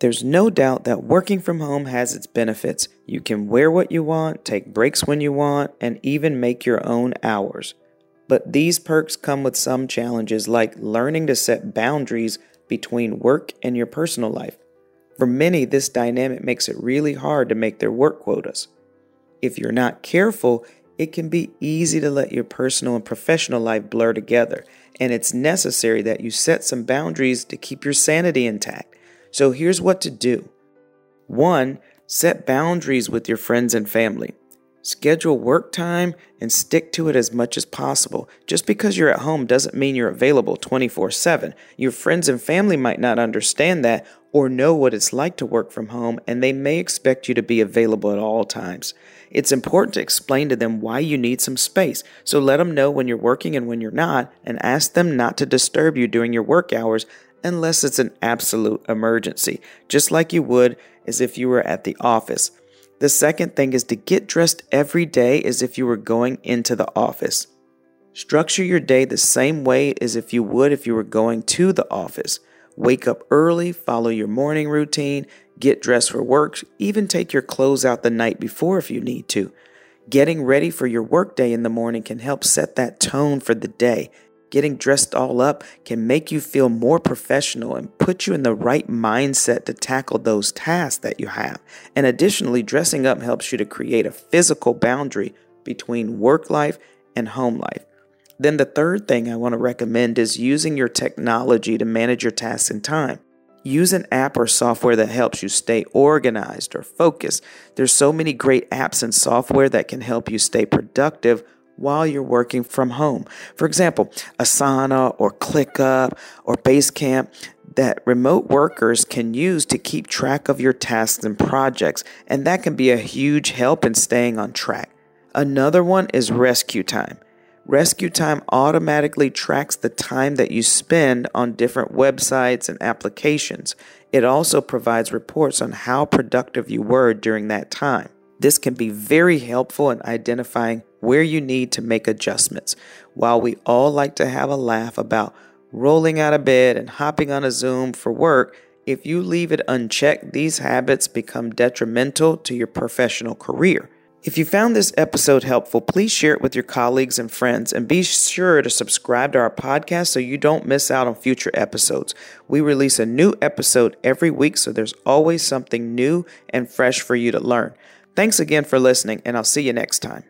There's no doubt that working from home has its benefits. You can wear what you want, take breaks when you want, and even make your own hours. But these perks come with some challenges, like learning to set boundaries between work and your personal life. For many, this dynamic makes it really hard to make their work quotas. If you're not careful, it can be easy to let your personal and professional life blur together, and it's necessary that you set some boundaries to keep your sanity intact. So here's what to do 1. Set boundaries with your friends and family. Schedule work time and stick to it as much as possible. Just because you're at home doesn't mean you're available 24 7. Your friends and family might not understand that or know what it's like to work from home, and they may expect you to be available at all times. It's important to explain to them why you need some space, so let them know when you're working and when you're not, and ask them not to disturb you during your work hours unless it's an absolute emergency, just like you would as if you were at the office. The second thing is to get dressed every day as if you were going into the office. Structure your day the same way as if you would if you were going to the office. Wake up early, follow your morning routine, get dressed for work, even take your clothes out the night before if you need to. Getting ready for your workday in the morning can help set that tone for the day Getting dressed all up can make you feel more professional and put you in the right mindset to tackle those tasks that you have. And additionally, dressing up helps you to create a physical boundary between work life and home life. Then, the third thing I want to recommend is using your technology to manage your tasks and time. Use an app or software that helps you stay organized or focused. There's so many great apps and software that can help you stay productive while you're working from home. For example, Asana or ClickUp or Basecamp that remote workers can use to keep track of your tasks and projects, and that can be a huge help in staying on track. Another one is Rescue Time. Rescue Time automatically tracks the time that you spend on different websites and applications. It also provides reports on how productive you were during that time. This can be very helpful in identifying where you need to make adjustments. While we all like to have a laugh about rolling out of bed and hopping on a Zoom for work, if you leave it unchecked, these habits become detrimental to your professional career. If you found this episode helpful, please share it with your colleagues and friends and be sure to subscribe to our podcast so you don't miss out on future episodes. We release a new episode every week, so there's always something new and fresh for you to learn. Thanks again for listening, and I'll see you next time.